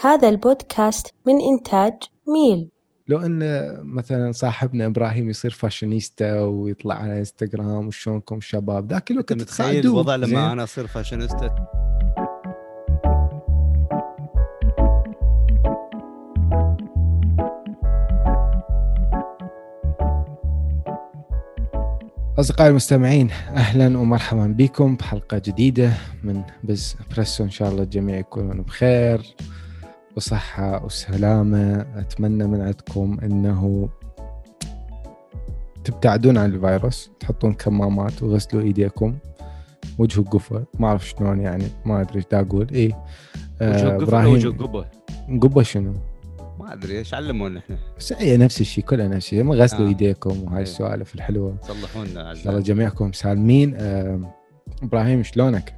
هذا البودكاست من إنتاج ميل. لو إن مثلا صاحبنا إبراهيم يصير فاشينيستا ويطلع على إنستغرام وشلونكم شباب ذاك الوقت تساعدوه، الوضع زين؟ لما أنا أصير فاشينيستا. أصدقائي المستمعين أهلا ومرحبا بكم بحلقة جديدة من بز بريسو. إن شاء الله الجميع يكونون بخير. وصحة وسلامة. أتمنى من عندكم أنه تبتعدون عن الفيروس تحطون كمامات وغسلوا إيديكم. وجه قفة ما أعرف شلون يعني ما أدري إيش دا أقول. إيه وجه قفل ولا وجه قبه قبة شنو؟ ما أدري إيش علمونا إحنا؟ بس هي نفس الشيء كلها نفس الشيء. ما غسلوا آه. إيديكم وهاي إيه. السوالف الحلوة. صلحونا إن شاء الله جميعكم سالمين. آه، إبراهيم شلونك؟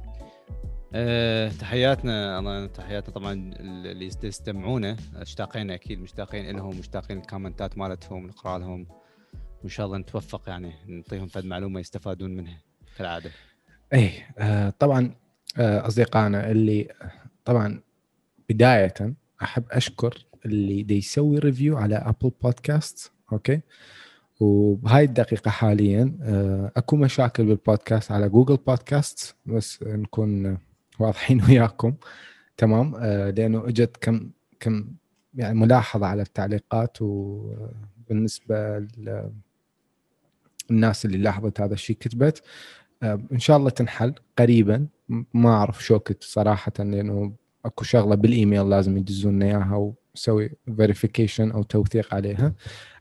أه تحياتنا الله تحياتنا. طبعا اللي يست- يستمعونا اشتاقين أكيد مشتاقين لهم مشتاقين الكومنتات مالتهم نقرا لهم وإن شاء الله نتوفق يعني نعطيهم فد معلومة يستفادون منها كالعادة. إيه آه، طبعا آه، أصدقائنا اللي طبعا بداية أحب أشكر اللي دي يسوي review على Apple Podcast okay؟ وبهاي الدقيقة حاليا آه، أكو مشاكل بالبودكاست على جوجل بودكاست بس نكون واضحين وياكم. تمام. آه، لأنه إجت كم كم يعني ملاحظة على التعليقات وبالنسبة للناس اللي لاحظت هذا الشيء كتبت. آه، إن شاء الله تنحل قريبا. ما أعرف شوكت صراحة لأنه أكو شغلة بالإيميل لازم يدزون إياها ونسوي فيريفيكيشن أو توثيق عليها.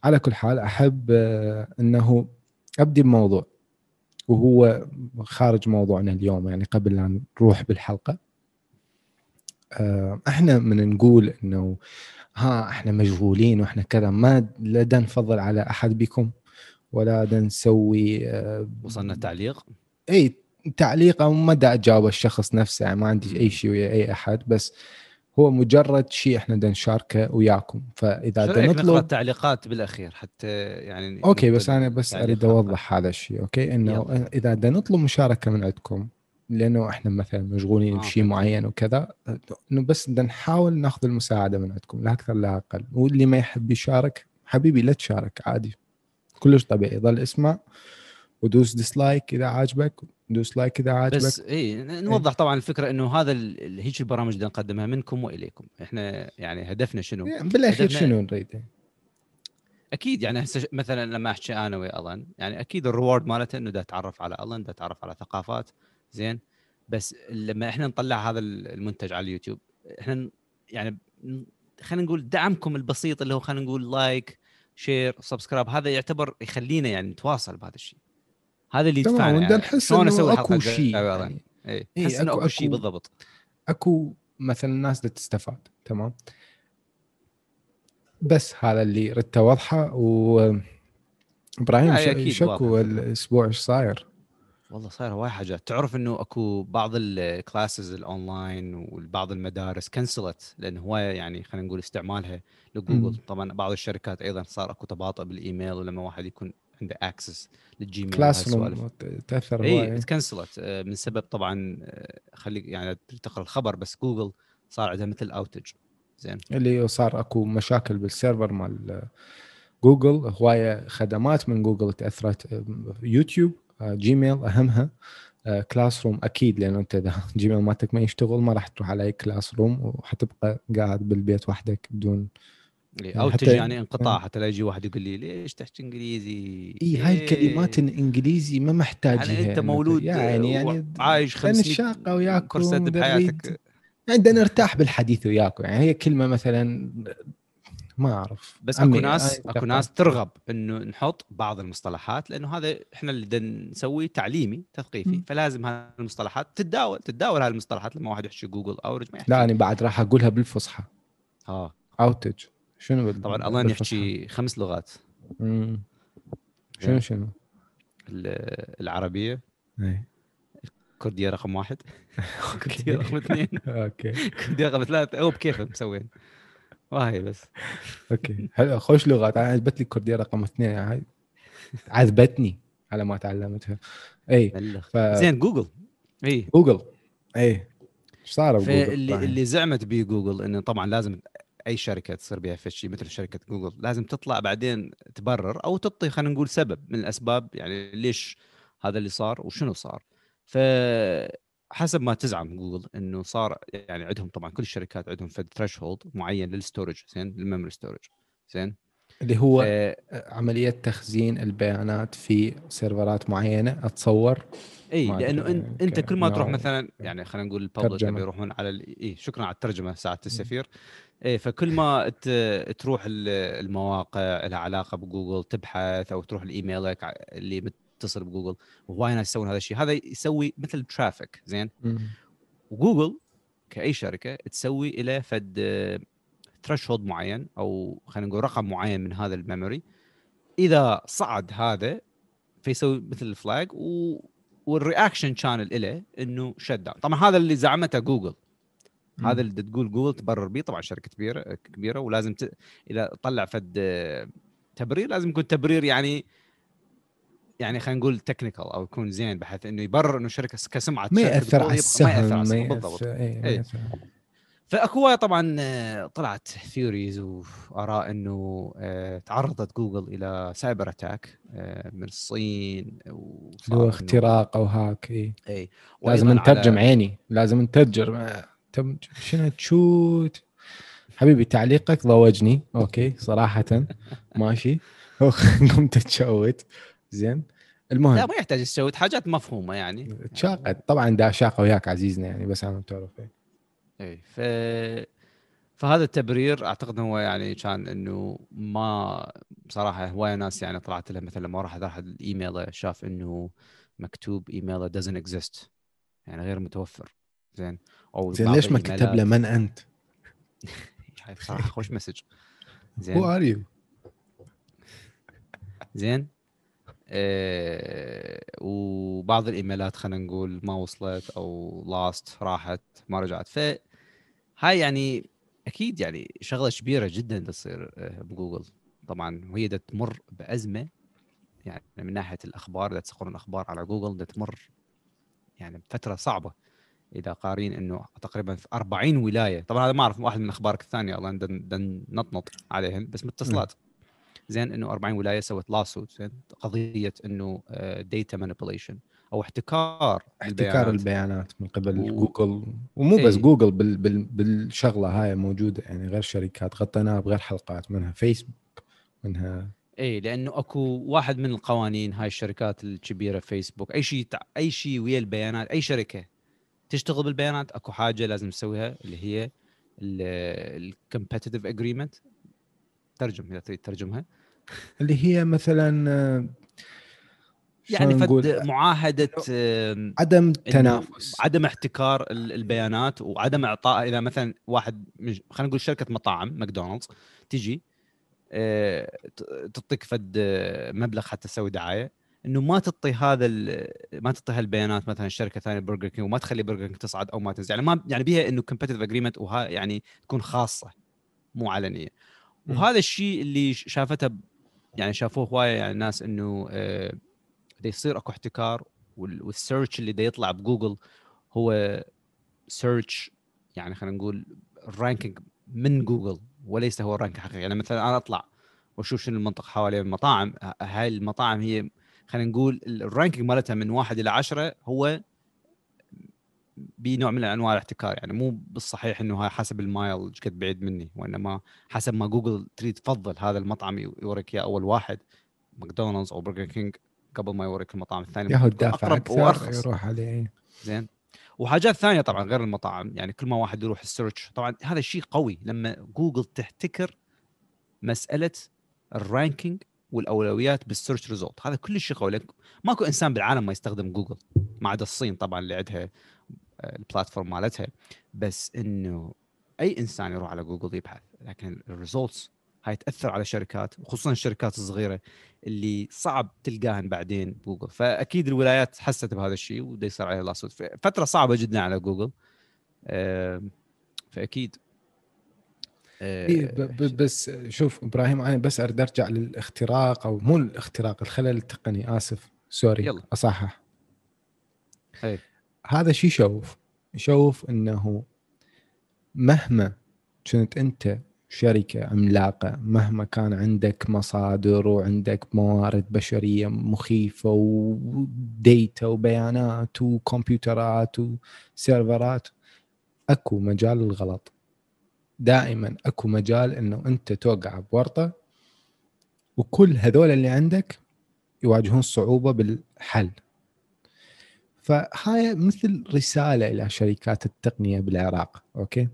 على كل حال أحب آه، إنه أبدي بموضوع. وهو خارج موضوعنا اليوم يعني قبل لا نروح بالحلقة آه، إحنا من نقول إنه ها إحنا مشغولين وإحنا كذا ما لا نفضل على أحد بكم ولا دا نسوي آه، وصلنا تعليق؟ إي تعليق أو ما دا أجاوب الشخص نفسه يعني ما عندي أي شيء ويا أي أحد بس هو مجرد شيء إحنا بدنا نشاركه وياكم فإذا بدنا نطلب التعليقات بالأخير حتى يعني okay بس أنا بس أريد. أوضح هذا الشيء okay إنه يلا. إذا بدنا نطلب مشاركة من عندكم لأنه إحنا مثلا مشغولين آه، بشيء. معين وكذا إنه بس بدنا نحاول ناخذ المساعدة من عندكم لا أكثر لا أقل واللي ما يحب يشارك حبيبي لا تشارك عادي كلش طبيعي ظل اسمع ودوس dislike إذا عاجبك دوس like إذا عاجبك. بس اي نوضح طبعا الفكرة إنه هذا هيك البرامج اللي نقدمها منكم وإليكم. إحنا يعني هدفنا شنو؟ يعني بالأخير هدفنا- شنو نريد أكيد يعني هسه مثلا لما أحكي أنا ويا الن يعني أكيد ال reward مالته إنه دا اتعرف على الن دا اتعرف على ثقافات. زين. بس لما إحنا نطلع هذا ال- المنتج على اليوتيوب إحنا يعني خلينا نقول دعمكم البسيط اللي هو خلينا نقول like share subscribe هذا يعتبر يخلينا يعني نتواصل بهذا الشيء. هذا اللي يدفعنا يعني نحس إنه أسوي حلقة شيء يعني. اي إيه، تحس إنه أكو- أكو شيء أكو- بالضبط أكو مثلا اللي تستفاد تمام بس هذا اللي ردت أوضحه و إبراهيم شكو. الأسبوع إيش صاير؟ والله صاير هواي حاجات تعرف إنه أكو بعض ال classes ال online وبعض المدارس كنسلت لأن هو يعني خلينا نقول استعمالها لجوجل. طبعا بعض الشركات أيضا صار أكو تباطؤ بالإيميل ولما واحد يكون عنده access للجيميل class. room تأثر اي تكنسلت آه، من سبب طبعا آه، خليك يعني تقرا الخبر بس جوجل صار عندها مثل outage زين. اللي صار أكو مشاكل بال server مال جوجل هواية خدمات من جوجل تأثرت يوتيوب آه، جيميل أهمها. آه، classroom أكيد لأنه أنت إذا جيميل مالتك ما يشتغل ما راح تروح على أي classroom وحتبقى قاعد بالبيت وحدك بدون outage حتى- يعني انقطاع حتى لا يجي واحد يقول لي ليش تحكي إنجليزي؟ اي هاي إيه. الكلمات الإنجليزي ما محتاجها يعني أنت مولود يعني يعني عايش لأن 500 الشاقة وياكم كورسات بحياتك. عندنا نرتاح بالحديث وياكم يعني هي كلمة مثلا ما أعرف بس أكو ناس هاي أكو. ناس ترغب إنه نحط بعض المصطلحات لأنه هذا إحنا اللي بدنا نسويه تعليمي تثقيفي مم. فلازم هذه المصطلحات تتداول تتداول هذه المصطلحات لما واحد يحكي جوجل اورج ما يحكي لا أنا بعد راح أقولها بالفصحى. آه. outage. شنو بال... طبعا بالفصحى؟ يحكي خمس لغات. مم. شنو. شنو؟ ال- العربية. إي. كرديه رقم واحد. كرديه رقم اثنين. okay. كرديه رقم ثلاثة. هو بكيفه مسوين. وهي بس. okay. حلو خوش لغات. أنا عجبت لي كرديه رقم اثنين. يعني عذبتني على ما تعلمتها. اي ف- زين جوجل. اي جوجل. اي إيش صار بجوجل؟ فاللي؟ اللي زعمت به جوجل إنه طبعا لازم أي شركة تصير بها شيء مثل شركة جوجل. لازم تطلع بعدين تبرر أو تعطي خلينا نقول سبب من الأسباب يعني ليش هذا اللي صار وشنو صار. ف حسب ما تزعم جوجل إنه صار يعني عندهم طبعا كل الشركات عندهم فد threshold معين لل storage زين لل memory storage زين. اللي هو ف- عملية تخزين البيانات في سيرفرات معينة أتصور. إي لأنه إن أنت كل ما تروح مثلا يعني خلينا نقول. اللي يروحون على إي شكرا على الترجمة سعادة السفير. إي فكل ما تروح ال- المواقع لها علاقة بجوجل تبحث أو تروح لايميلك اللي متصل بجوجل وهواي ناس يسوون هذا الشيء. هذا يسوي مثل traffic زين. وجوجل كأي شركة تسوي إلى فد threshold معين أو خلينا نقول رقم معين من هذا ال memory. إذا صعد هذا فيسوي مثل ال flag و... وال reaction شانل له إنه shut down طبعا هذا اللي زعمته جوجل. هذا اللي تقول جوجل تبرر به طبعا شركة كبيرة كبيرة ولازم ت... إذا طلع فد تبرير لازم يكون تبرير يعني يعني خلينا نقول technical أو يكون زين بحيث إنه يبرر إنه شركة كسمعه ما يأثر على يبقى- ما يأثر على السهم. بالضبط. ياثر ما إيه. فأكو هواي طبعا آه، طلعت theories وآراء إنه آه، تعرضت جوجل إلى cyber attack آه، من الصين هو اختراق أو hack إيه. إي لازم نترجم على- عيني لازم نترجم شنو تشوت؟ حبيبي تعليقك ضوجني. أوكي صراحة. ماشي. قمت تشوت زين. لا المهم ما يحتاج تسوي حاجات مفهومة يعني. أتشاقى طبعا دا أتشاقى وياك عزيزنا يعني بس أنا تعرف إيه. اي ف فهذا التبرير أعتقد هو يعني كان إنه ما بصراحه هواية ناس يعني طلعت له مثلا لما راح راح الايميل شاف إنه مكتوب ايميل doesn't exist يعني غير متوفر. زين. أو زين ليش ما كتب له من أنت؟ هاي بصراحه خوش message. who زين are you زين. آه وبعض الإيميلات خلينا نقول ما وصلت أو lost راحت ما رجعت. ف هاي يعني أكيد يعني شغلة كبيرة جدا تصير آه، بجوجل. طبعا وهي دا تمر بأزمة يعني من ناحية الأخبار دا تسقون الأخبار على جوجل دا تمر يعني بفترة صعبة. إذا قارين إنه تقريبا في 40 ولاية. طبعا هذا ما أعرف واحد من أخبارك الثانية الله نطنط عليهم بس متصلات زين إنه 40 ولاية سوت lawsuit قضية إنه data manipulation أو احتكار احتكار البيانات. البيانات من قبل و- جوجل ومو بس إيه. جوجل بال بال بالشغلة هاي موجودة يعني غير شركات غطيناها بغير حلقات منها فيسبوك منها اي لأنه أكو واحد من القوانين هاي الشركات الكبيرة فيسبوك أي شيء تع- أي شيء ويا البيانات أي شركة تشتغل بالبيانات أكو حاجة لازم تسويها اللي هي ال competitive agreement ترجم إذا تريد ترجمها اللي هي مثلا يعني فد؟ معاهدة عدم تنافس عدم احتكار ال- البيانات وعدم إعطاء إذا مثلا واحد خلينا نقول شركة مطاعم ماكدونالدز تجي آه، تعطيك فد آه، مبلغ حتى تسوي دعاية إنه ما تعطي هذا ما تعطي هالبيانات مثلا شركة ثانية برجر كينج وما تخلي برجر كينج تصعد أو ما تنزل يعني ما يعني بيها إنه competitive agreement وها يعني تكون خاصة مو علنية. وهذا الشيء اللي شافته يعني شافوه هواية يعني الناس إنه آه، دا يصير أكو احتكار وال- وال search اللي دا يطلع بجوجل هو search يعني خلينا نقول ال ranking من جوجل وليس هو ال rank حقيقي. يعني مثلا أنا أطلع وأشوف شنو المنطقة حوالي المطاعم هاي المطاعم هي خلينا نقول ال- ال ranking مالتها من واحد إلى عشرة هو بنوع من انواع الاحتكار. يعني مو بالصحيح إنه هاي حسب ال mile قد بعيد مني وإنما حسب ما جوجل تريد تفضل هذا المطعم يوريك إياه أول واحد ماكدونالدز أو برجر كينج. قبل ما يوريك المطاعم الثانية الدافع أقرب أكثر وأرخص. يروح عليه زين. وحاجات ثانية طبعا غير المطاعم يعني كل ما واحد يروح ال search طبعا هذا الشيء قوي لما جوجل تحتكر مسألة ال ranking والأولويات بال search result. هذا كلش قوي لك ماكو إنسان بالعالم ما يستخدم جوجل ما عدا الصين طبعا اللي عندها آه، ال platform مالتها. بس إنه أي إنسان يروح على جوجل يبحث لكن ال results هاي تأثر على شركات وخصوصا الشركات الصغيرة اللي صعب تلقاهن بعدين بجوجل. فأكيد الولايات حست بهذا الشيء وده يصير عليه lawsuit فترة صعبة جدا على جوجل. فأكيد. آه، إيه بس شوف إبراهيم أنا بس أريد أرجع للاختراق أو مو الاختراق الخلل التقني آسف. sorry يلا. أصحح. إيه. هذا شيء شوف. نشوف إنه مهما كنت أنت شركة عملاقة مهما كان عندك مصادر وعندك موارد بشرية مخيفة وديتا وبيانات وكمبيوترات وسيرفرات أكو مجال للغلط. دائما أكو مجال إنه أنت توقع بورطة وكل هذول اللي عندك يواجهون صعوبة بالحل. فهاي مثل رسالة إلى شركات التقنية بالعراق أوكي؟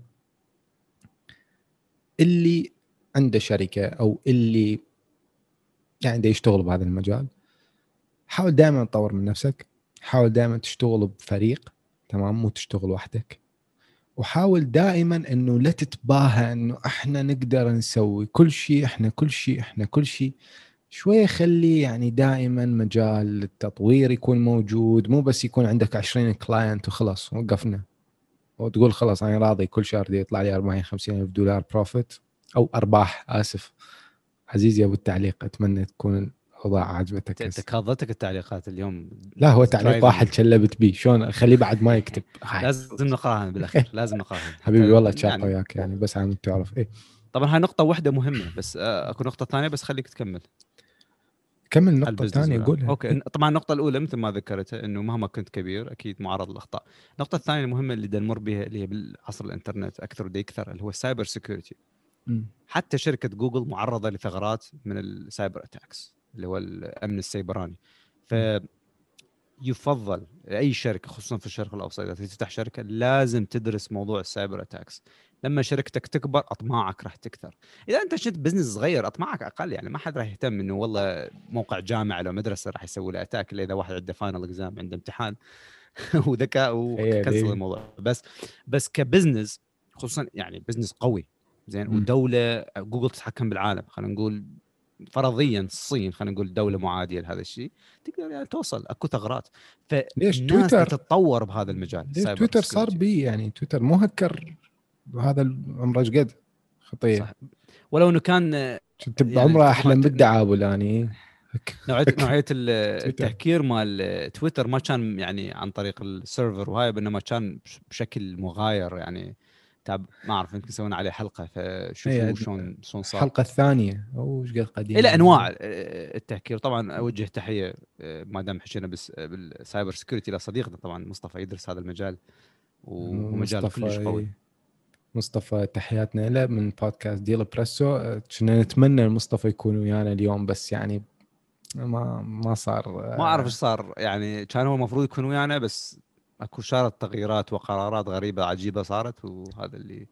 اللي عنده شركة أو اللي يعني يشتغل بهذا المجال حاول دائما تطور من نفسك حاول دائما تشتغل بفريق تمام مو تشتغل وحدك. وحاول دائما إنه لا تتباهى إنه إحنا نقدر نسوي كل شيء إحنا كل شيء إحنا كل شيء. شوية خلي يعني دائما مجال التطوير يكون موجود مو بس يكون عندك 20 client وخلاص وقفنا. وتقول خلاص أنا راضي كل شهر دي يطلع لي 40 50 ألف دولار profit أو أرباح آسف. عزيزي أبو التعليق أتمنى تكون الاوضاع عجبتك. تكاظتك التعليقات اليوم. لا هو تعليق واحد شلبت بيه شلون؟ اخليه بعد ما يكتب. لازم نقراها بالأخير لازم نقراها حبيبي والله تشاطر يعني وياك يعني بس عم تعرف. إيه. طبعا هاي نقطة واحدة مهمة بس آه، أكو نقطة ثانية بس خليك تكمل. كمل النقطة الثانية قولها okay طبعا النقطة الأولى مثل ما ذكرتها إنه مهما كنت كبير أكيد معرض للاخطاء. النقطة الثانية المهمة اللي نمر بها اللي هي بالعصر الإنترنت أكثر ودي يكثر اللي هو ال cyber security. حتى شركة جوجل معرضة لثغرات من ال cyber attacks اللي هو الأمن السيبراني. ف يفضل أي شركة خصوصا في الشرق الأوسط إذا تفتح شركة لازم تدرس موضوع ال cyber attacks لما شركتك تكبر أطماعك راح تكثر. إذا أنت شفت business صغير أطماعك أقل يعني ما حد راح يهتم إنه والله موقع جامعة لو مدرسة راح يسوي له attack إلا إذا واحد عنده final exam عنده امتحان وذكاء وكنسل الموضوع. بس بس ك business خصوصا يعني business قوي. زين ودوله جوجل تتحكم بالعالم. خلينا نقول فرضيا الصين خلينا نقول دولة معادية لهذا الشيء. تقدر يعني توصل أكو ثغرات. فليش تويتر؟ تتطور بهذا المجال. تويتر صار بي؟ يعني تويتر مو هكر. بهذا العمر إيش قد؟ خطيه صح. ولو إنه كان كنت بعمره يعني احلم بالدعابل يعني نوعيه نوعية التهكير مال تويتر ما كان يعني عن طريق السيرفر وهاي بينما كان بشكل مغاير يعني. تاب ما أعرف يمكن سوينا عليه حلقة فشوفوا إيه، شلون شلون صار. الحلقة الثانية. أو إيش قد قديم. إلى أنواع التهكير طبعا أوجه تحية ما دام حكينا بال cyber security لصديقنا طبعا مصطفى يدرس هذا المجال ومجال كلش قوي. مصطفى تحياتنا له من بودكاست ديل بريسو. كنا نتمنى مصطفى يكون ويانا اليوم بس يعني ما ما صار ما أعرف إيش صار. يعني كان هو المفروض يكون ويانا بس أكو شارة تغييرات وقرارات غريبة عجيبة صارت وهذا اللي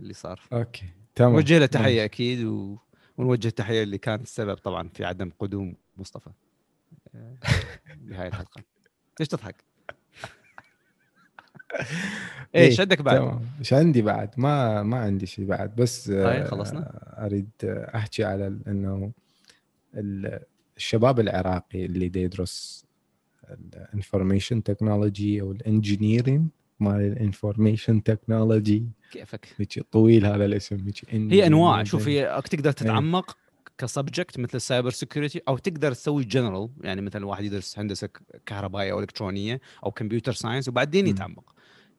اللي صار. okay تمام. نوجه له تحية أكيد و... ونوجه تحيه اللي كان السبب طبعا في عدم قدوم مصطفى. آه، بهاي الحلقة. ليش تضحك؟ إيش إيه، عندك بعد؟ تمام. إيش عندي بعد؟ ما ما عندي شيء بعد. بس طيب خلصنا. أريد أحكي على إنه الشباب العراقي اللي يدرس ال information technology أو ال engineering مال ال information technology كيفك؟ طويل هذا الاسم هي أنواع. شوف هي تقدر تتعمق ك subject مثل ال cyber security أو تقدر تسوي جنرال يعني مثلا واحد يدرس هندسة كهربائية أو إلكترونية أو computer science وبعدين يتعمق.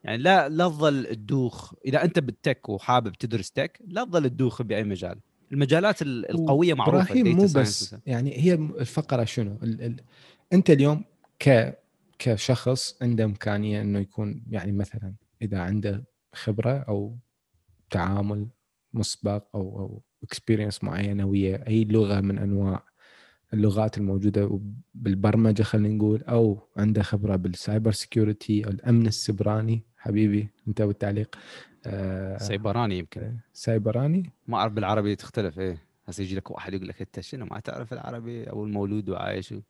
يعني لا لا تظل تدوخ إذا أنت بال tech وحابب تدرس tech لا تظل تدوخ بأي مجال. المجالات القوية معروفة إبراهيم مو بس يعني هي الفقرة شنو؟ ال ال أنت اليوم ك كشخص عنده إمكانية إنه يكون يعني مثلا إذا عنده خبرة أو تعامل مسبق أو أو experience معينة ويا أي لغة من أنواع اللغات الموجودة بالبرمجه خلينا نقول أو عنده خبرة بال cyber security أو الأمن السبراني حبيبي أنت بالتعليق آه سيبراني يمكن. آه، سايبراني؟ ما أعرف بالعربي تختلف إيه. هسه يجي لك واحد يقول لك أنت شنو؟ ما تعرف العربي أو المولود وعايش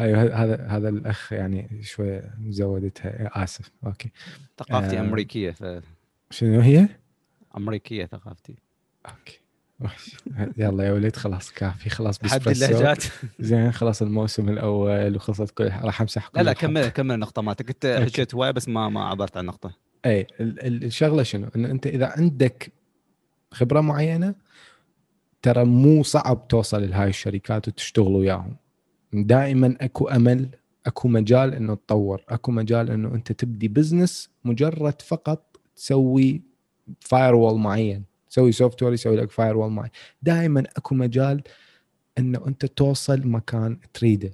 أيوه هذا هذا الأخ يعني شوي زودتها آسف. okay. ثقافتي آه أمريكية ف شنو هي؟ أمريكية ثقافتي. okay. يلا يا ولد خلاص كافي خلاص بس حد اللهجات. زين خلاص الموسم الأول وخلصت كل راح أمسح كل لا لا كمل كمل النقطة مالتك. انت حكيت هواي بس ما ما عبرت عن النقطة. اي الشغلة شنو؟ إنه أنت إذا عندك خبرة معينة ترى مو صعب توصل لهاي الشركات وتشتغل وياهم. دائما أكو أمل أكو مجال إنه تطور أكو مجال إنه أنت تبدي business مجرد فقط تسوي firewall معين. تسوي software يسوي لك firewall معين. دائما أكو مجال إنه أنت توصل مكان تريده.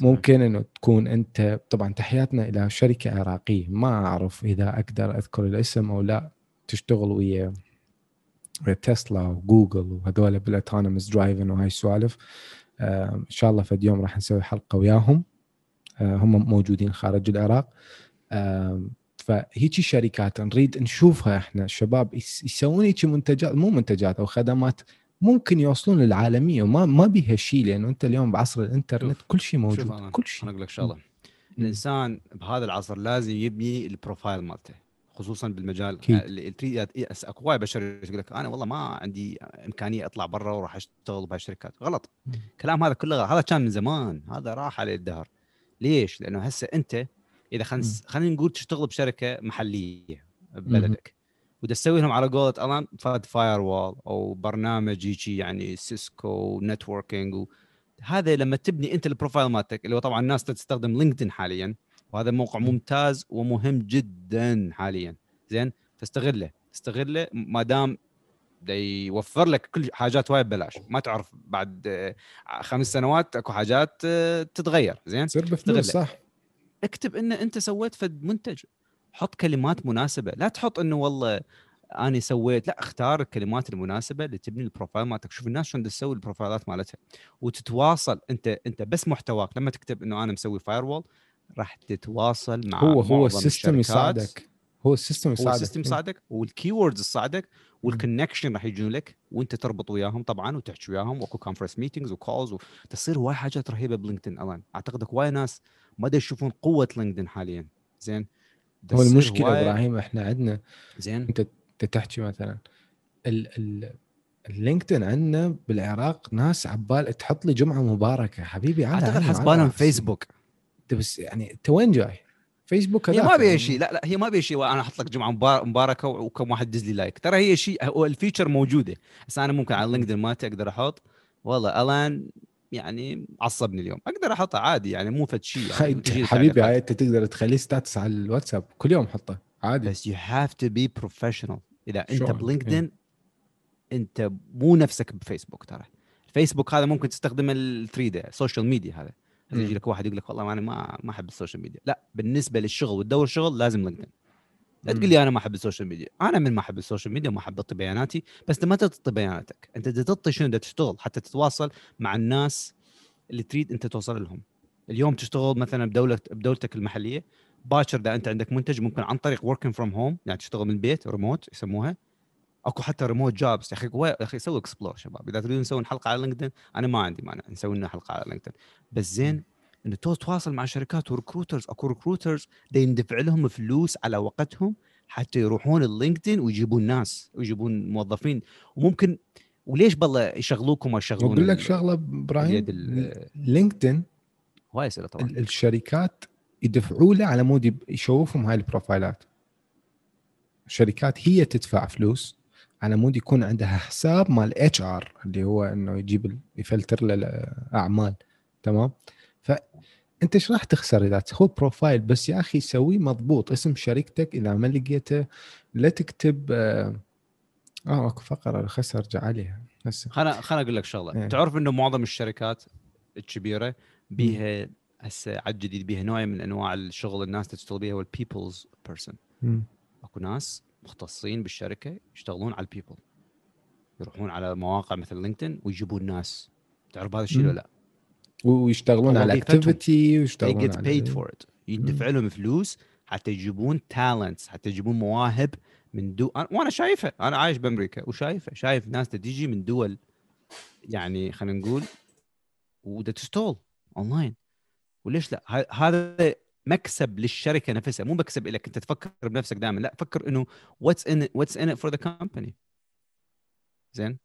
ممكن إنه تكون أنت طبعا تحياتنا إلى شركة عراقية. ما أعرف إذا أقدر أذكر الاسم أو لا. تشتغل ويا ويا تسلا وجوجل وهذول بال autonomous driving وهاي السوالف. آه إن شاء الله فد يوم راح نسوي حلقة وياهم. آه هم موجودين خارج العراق. آه فهيجي شركات نريد نشوفها إحنا الشباب يسوون هيك منتجات مو منتجات أو خدمات ممكن يوصلون للعالمية وما ما بيها شيء لأنه أنت اليوم بعصر الإنترنت كل شيء موجود أنا كل شيء أنا أقول لك شغلة. الإنسان بهذا العصر لازم يبني ال profile مالته خصوصا بالمجال. اكو وايد بشر يقول لك أنا والله ما عندي إمكانية أطلع برا وأروح أشتغل بهالشركات. غلط. الكلام هذا كله غلط. هذا كان من زمان. هذا راح عليه الدهر. ليش؟ لأنه هسه أنت إذا خلينا خلينا نقول تشتغل بشركة محلية ببلدك. ودا تسوي لهم على قولة ألان فاد firewall أو برنامج يجي يعني سيسكو networking. هذا لما تبني أنت ال profile مالتك اللي هو طبعا الناس تستخدم لينكدين حاليا وهذا موقع ممتاز ومهم جدا حاليا. زين؟ فاستغله. استغله ما دام دا يوفر لك كل حاجات وايد ببلاش. ما تعرف بعد آه، خمس سنوات أكو حاجات آه، تتغير. زين؟ تصير بفلوس. صح. اكتب إن أنت سويت فد منتج. حط كلمات مناسبة. لا تحط إنه والله أنا سويت لا اختار الكلمات المناسبة اللي تبني ال profile مالتك. شوف الناس شلون تسوي البروفايلات مالتها. وتتواصل. أنت أنت بس محتواك. لما تكتب إنه أنا مسوي firewall راح تتواصل مع هو هو ال system. يساعدك. هو ال system هو يساعدك. ال system يساعدك وال keywords تساعدك وال connection راح يجون لك وأنت تربط وياهم طبعا وتحكي وياهم. وأكو conference meetings و calls وتصير وايد حاجات رهيبة بلينكدين الان اعتقد اكو وايد ناس ما دا يشوفون قوة لينكدين حاليا. زين؟ هو المشكلة وايد- إبراهيم إحنا عندنا زين؟ أنت تحكي مثلا ال ال اللينكدين عندنا بالعراق ناس عبال تحط لي جمعة مباركة. حبيبي على أعتقد حسبانهم. فيسبوك أنت بس يعني انت وين جاي؟ فيسبوك هي ما بيها يعني. شيء لا لا هي ما بيها شيء. وأنا أحط لك جمعة مبار- مباركة وكم واحد دز لي like ترى هي شيء هو ال feature موجودة. بس أنا ممكن على لينكدين مالتي أقدر أحط. والله ألان يعني عصبني اليوم. أقدر أحطها عادي يعني مو فد شيء يعني حبيبي. هاي أنت تقدر تخليه status على الواتساب كل يوم حطه عادي. بس you have to be professional إذا أنت؟ بلينكدين أنت مو نفسك بفيسبوك ترى. الفيسبوك هذا ممكن تستخدم الثري ده ال social media هذا. هذا يجي. لك واحد يقول لك والله أنا ما ما أحب ال social media لا بالنسبة للشغل وتدور شغل لازم لينكدين. لا. تقول لي أنا ما أحب ال social media. أنا من ما أحب ال social media وما أحب اعطي بياناتي بس انت ما تعطي بياناتك انت تعطي شنو؟ تشتغل حتى تتواصل مع الناس اللي تريد أنت توصل لهم. اليوم تشتغل مثلا بدوله بدولتك المحلية باكر إذا أنت عندك منتج ممكن عن طريق working from home يعني تشتغل من البيت ريموت يسموها. أكو حتى remote jobs يا أخي يا أخي سوي explore شباب. إذا تريدون تسوون حلقة على لينكدين أنا ما عندي مانع نسوي لنا حلقة على لينكدين بس زين إنه تتواصل مع شركات و recruiters أكو recruiters يندفع لهم فلوس على وقتهم حتى يروحون اللينكدين ويجيبون ناس ويجيبون موظفين. وممكن وليش بالله يشغلوكم يشغلون واقول لك شغلة إبراهيم لينكدين هواي اسئله طبعا. ال- الشركات يدفعوا له على مود يشوفهم هاي البروفايلات. الشركات هي تدفع فلوس على مود يكون عندها حساب مال HR اللي هو إنه يجيب يفلتر له الاعمال تمام؟ فانت إيش راح تخسر إذا هو profile بس يا أخي سويه مضبوط اسم شركتك إذا ما لقيته لا تكتب آه آه، أكو فقرة خس أرجع عليها هسه خلنا خلنا أقول لك شغلة إيه. تعرف إنه معظم الشركات الكبيرة بيها هسه عاد جديد بيها نوع من أنواع الشغل الناس تشتغل بيها هو ال people's person. أكو ناس مختصين بالشركة يشتغلون على ال people يروحون على مواقع مثل لينكدين ويجيبون ناس تعرف هذا الشيء. ولا لا؟ ويشتغلون على. actively they و get paid for it. يندفع لهم فلوس حتى يجيبون talents حتى يجيبون مواهب من دول وأنا شايفه أنا عايش بأمريكا وشايفه شايف ناس تجي من دول يعني خلينا نقول ودا تستول اونلاين وليش لا؟ هذا مكسب للشركة نفسها. مو مكسب لك أنت تفكر بنفسك دائما. لا فكر إنه what's in what's in for the company زين؟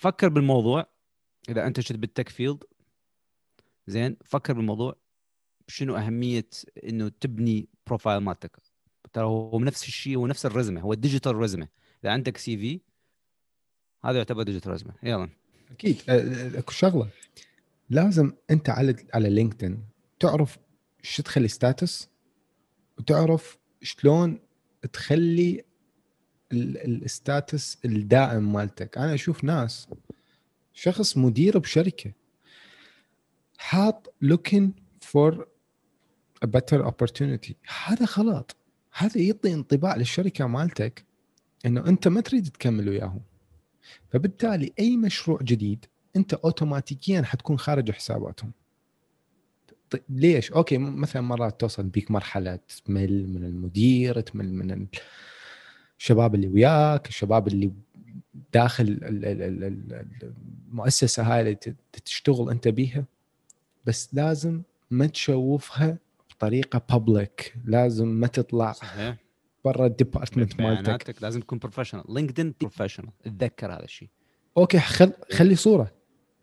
ففكر بالموضوع. إذا أنت شفت بال tech field زين فكر بالموضوع. شنو أهمية إنه تبني profile مالتك؟ ترى هو نفس الشيء هو نفس ال résumé هو ال digital résumé. إذا عندك CV هذا يعتبر digital résumé. يلا. أكيد. أه، أكو شغلة. لازم أنت على على لينكدين تعرف شو تخلي status وتعرف شلون تخلي ال status الدائم مالتك. أنا أشوف ناس شخص مدير بشركة حاط looking for a better opportunity. هذا غلط. هذا يعطي انطباع للشركة مالتك إنه أنت ما تريد تكمل وياهم. فبالتالي أي مشروع جديد أنت اوتوماتيكيا حتكون خارج حساباتهم. طيب ليش؟ أوكي مثلا مرات توصل بيك مرحلة تمل من المدير تمل من الشباب اللي وياك الشباب اللي داخل ال- ال- ال- ال- المؤسسة هاي اللي تشتغل أنت بيها. بس لازم ما تشوفها بطريقة public لازم ما تطلع صحيح. برا ال department مالتك. لازم تكون professional لينكدين professional اتذكر هذا الشيء. okay خل خلي صورة.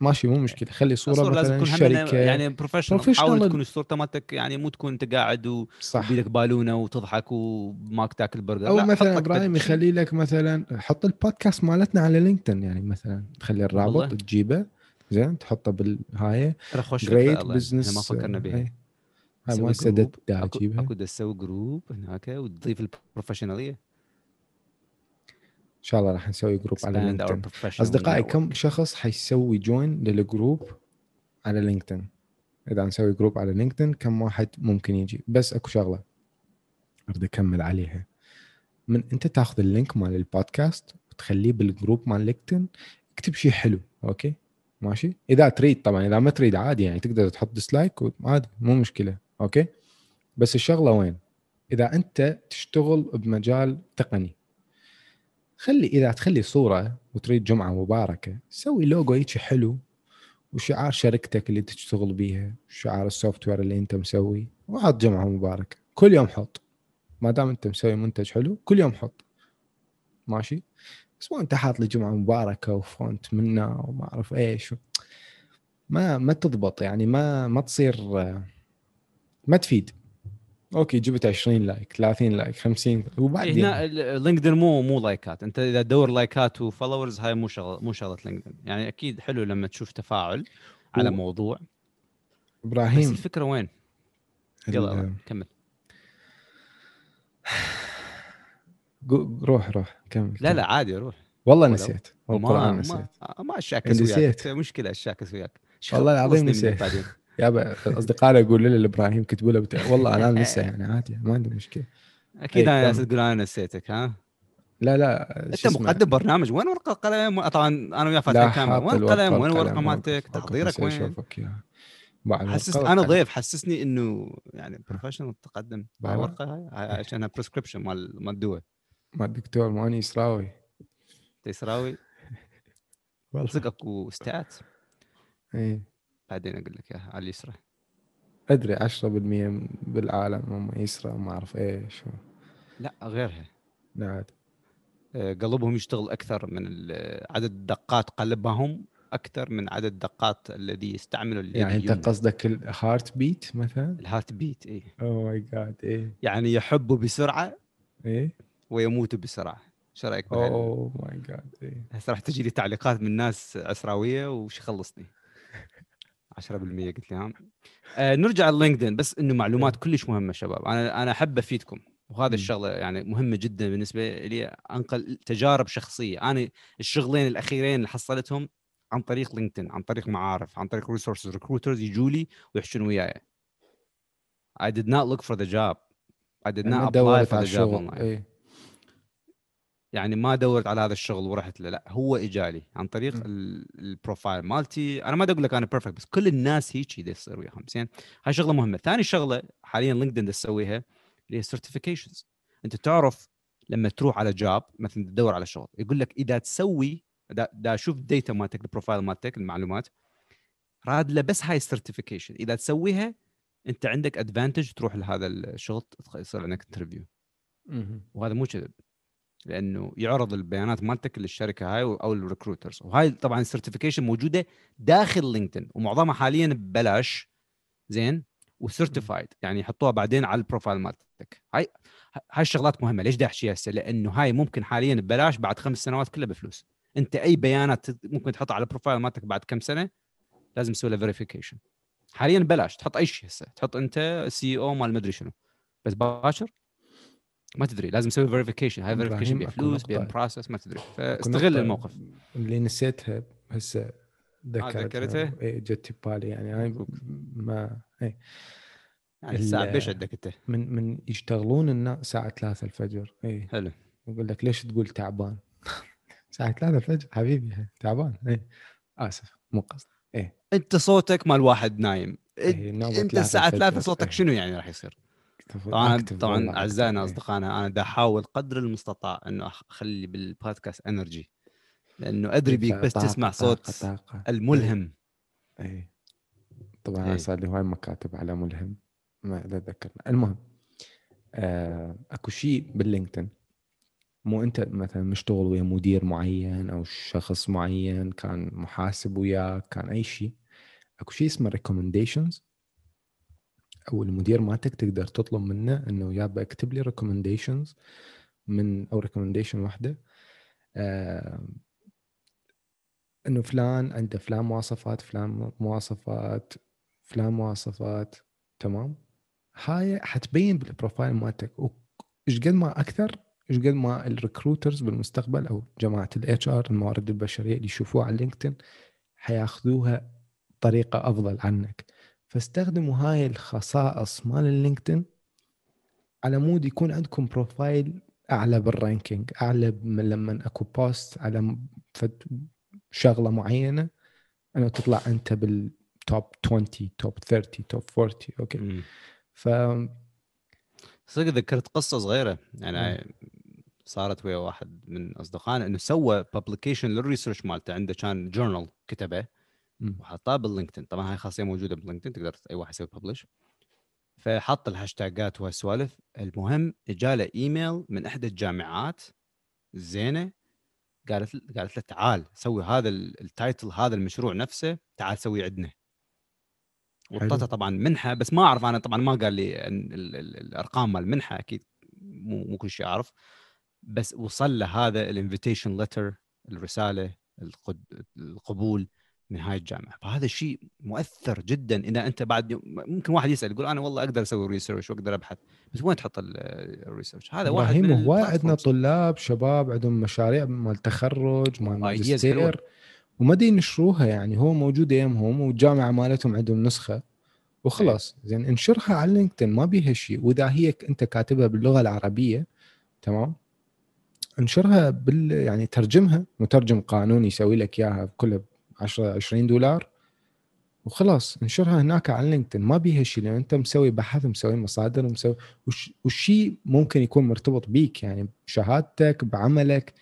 ماشي مو مشكلة. خلي صورة لازم مثلا تكون همنا شركة. يعني professional. حاول تكون صورتك مالتك يعني مو تكون أنت قاعد و- وبيدك بالونة وتضحك وماك تاكل برجر. أو مثلا إبراهيم. يخلي لك مثلا حط البودكاست مالتنا على لينكدين يعني مثلا تخلي الرابط والله. تجيبه. زين تحطه بالهاي great business ما فكرنا بها هاي. دا اكو دا تسوي group هناك وتضيف ال professional ليه شاء الله راح نسوي group على لينكدين أصدقائي. كم شخص حيسوي join لل group على لينكدين إذا نسوي group على لينكدين كم واحد ممكن يجي؟ بس أكو شغلة أريد أكمل عليها. من أنت تاخذ ال link مال البودكاست وتخليه بال group مال لينكدين اكتب شيء حلو okay؟ ماشي؟ إذا تريد طبعا إذا ما تريد عادي يعني تقدر تحط dislike عادي مو مشكلة okay؟ بس الشغلة وين؟ إذا أنت تشتغل بمجال تقني. خلي إذا تخلي صورة وتريد جمعة مباركة سوي لوجو هيك حلو وشعار شركتك اللي تشتغل بيها شعار ال software اللي انت مسوي وحط جمعة مباركة. كل يوم حط. ما دام انت مسوي منتج حلو كل يوم حط. ماشي؟ بس مو انت حاط لي جمعة مباركة و font منه وما أعرف إيش ما ما تضبط يعني ما ما تصير ما تفيد. okay جبت 20 like 30 like 50 وبعدين؟ هنا لينكدين مو مو لايكات أنت إذا تدور لايكات و followers هاي مو شغله مو شغلة لينكدين يعني أكيد حلو لما تشوف تفاعل على و- موضوع. بس إبراهيم الفكرة وين؟ يلا ال- كمل. روح روح كمل لا لا عادي روح. والله نسيت. ما والقران نسيت. ما, ما اشاكس. وياك. مشكلة أشاكس وياك. والله العظيم نسيت. يابا اصدقائي يقولوا لي لإبراهيم كتبوا له. والله أنا نسى يعني عادي ما عندي مشكلة. أكيد إيه، أنا. تقول أنا نسيتك ها؟ لا لا أنت؟ مقدم برنامج وين ورقة القلم؟ طبعا أنا وياه فاتحين كاميرا. وين القلم؟ وين والقلم، مالتك؟ تحضيرك وين؟ حسس. أنا ضيف حسسني إنه يعني بروفيشنال تقدم. ورقة هاي عشانها بريسكربشن مال مال الدواء مع الدكتور ماني يسراوي تيسراوي والله. صدق اكو ستات إيه. بعدين أقول لك إياها على اليسرى. أدري 10% بالعالم هم يسرى ما أعرف إيش. لا غيرها. لا عاد. آه، قلبهم يشتغل أكثر من ال- عدد الدقات قلبهم أكثر من عدد الدقات الذي يستعمله يعني أنت. قصدك ال heart beat مثلا؟ ال heart beat إيه. oh my god إيه. يعني يحب بسرعة إيه. ويموت بسرعة. شو رأيك oh my god إيه. هسه راح تجي لي تعليقات من ناس يسراوية وش يخلصني؟ 10% قلت لهم. آه نرجع للينكدين بس إنه معلومات كلش مهمة شباب. أنا أنا أحب أفيدكم وهذا. الشغلة يعني مهمة جدا بالنسبة لي أنقل تجارب شخصية. أنا الشغلين الأخيرين اللي حصلتهم عن طريق لينكدين عن طريق معارف عن طريق resources recruiters يجوا لي ويحشون وياي. I did not look for the job. I did not apply for the job online. إيه. يعني ما دورت على هذا الشغل ورحت له لا هو إجالي عن طريق ال profile مالتي. أنا ما أقول لك أنا perfect بس كل الناس هيك يصير وياهم زين؟ هاي شغلة مهمة. ثاني شغلة حاليا لينكدين تسويها اللي هي certifications أنت تعرف لما تروح على job مثلا تدور على شغل يقول لك إذا تسوي دا, دا أشوف ال data مالتك ال profile مالتك المعلومات راد له بس هاي ال certification إذا تسويها أنت عندك advantage تروح لهذا الشغل يصير عندك interview. وهذا مو كذب. لأنه يعرض البيانات مالتك للشركة هاي أو ال recruiters وهاي طبعا ال certification موجودة داخل لينكدين ومعظمها حاليا ببلاش. زين؟ و certified يعني يحطوها بعدين على ال profile مالتك. هاي هاي الشغلات مهمة. ليش دا هسه؟ لأنه هاي ممكن حاليا ببلاش بعد خمس سنوات كلها بفلوس. أنت أي بيانات ممكن تحطها على ال profile مالتك بعد كم سنة؟ لازم تسوي له verification حاليا بلاش تحط أي شيء هسه. تحط أنت CEO مال مدري شنو. بس باكر ما تدري لازم تسوي verification هاي verification بيها فلوس. بيها process ما تدري. فاستغل الموقف. اللي نسيتها هسه ذكرتها ذكرتها؟ اي جت ببالي يعني. أنا. ما إيه. يعني الساعة ال- بيش عندك أنت. من من يشتغلون الناس الساعة 3 الفجر. اي حلو. يقول لك ليش تقول تعبان؟ الساعة 3 الفجر. حبيبي تعبان. اي آسف مو قصد. أنت صوتك مال واحد نايم. إيه، أنت ثلاثة الساعة الفجر. 3 صوتك إيه. شنو يعني راح يصير؟ طبعا طبعا اعزائنا. أصدقائنا أنا دا أحاول قدر المستطاع إنه أخلي بال podcast energy لأنه أدري بيك بس طاقة- تسمع صوت طاقة. الملهم. اي طبعا إيه. صار لي هواي مكاتب على ملهم ما اتذكرنا المهم آه، أكو شيء باللينكدين. مو أنت مثلا مشتغل ويا مدير معين أو شخص معين كان محاسب وياك كان أي شيء أكو شيء اسمه recommendations. أو المدير مالتك تقدر تطلب منه إنه يابا اكتب لي recommendations من أو recommendation واحدة. آه إنه فلان عنده فلان مواصفات فلان مواصفات فلان مواصفات تمام؟ هاي حتبين بال profile مالتك. إيش قد ما أكثر إيش قد ما ال recruiters بالمستقبل أو جماعة ال HR الموارد البشرية اللي يشوفوها على لينكدين حياخذوها بطريقه أفضل عنك. فاستخدموا هاي الخصائص مال اللينكدين على مود يكون عندكم profile أعلى بال ranking أعلى من لما أكو post على شغلة معينة انه تطلع أنت بال top 20 top 30 top 40 okay. ف صدق ذكرت قصة صغيرة يعني صارت ويا واحد من أصدقائنا إنه سوى publication لل research مالته عنده كان journal كتبه. مم. وحطاه بال LinkedIn. طبعا هاي خاصية موجودة بال LinkedIn تقدر أي واحد يسوي publish فحط الهاشتاجات وهالسوالف. المهم جاله إيميل من إحدى الجامعات. الزينه قالت قالت له تعال سوي هذا ال- ال title هذا المشروع نفسه. تعال سوي عندنا. وانطته طبعا منحة. بس ما أعرف أنا طبعا ما قال لي ال- ال- ال- الأرقام مال المنحه أكيد مو مو كل شيء أعرف. بس وصل له هذا ال invitation letter الرسالة القبول. من هاي الجامعة. فهذا الشيء مؤثر جدا. اذا أنت بعد يوم- ممكن واحد يسأل يقول أنا والله أقدر أسوي research وأقدر أبحث بس وين تحط ال- ال research هذا واحد من هواي عندنا. طلاب شباب عندهم مشاريع مال تخرج مال Ideas ماجستير. وما دي ينشروها يعني. هو موجود يمهم والجامعة مالتهم عندهم نسخة. وخلاص. زين انشرها على LinkedIn. ما بيها شيء. وإذا هي أنت كاتبها باللغة العربية تمام؟ انشرها بال يعني ترجمها. مترجم قانوني يسوي لك إياها كلها 10 20 دولار. وخلاص انشرها هناك على LinkedIn. ما بيها شيء لأن أنت مسوي بحث مسوي مصادر مسوي وش- والشيء ممكن يكون مرتبط بيك يعني بشهادتك بعملك.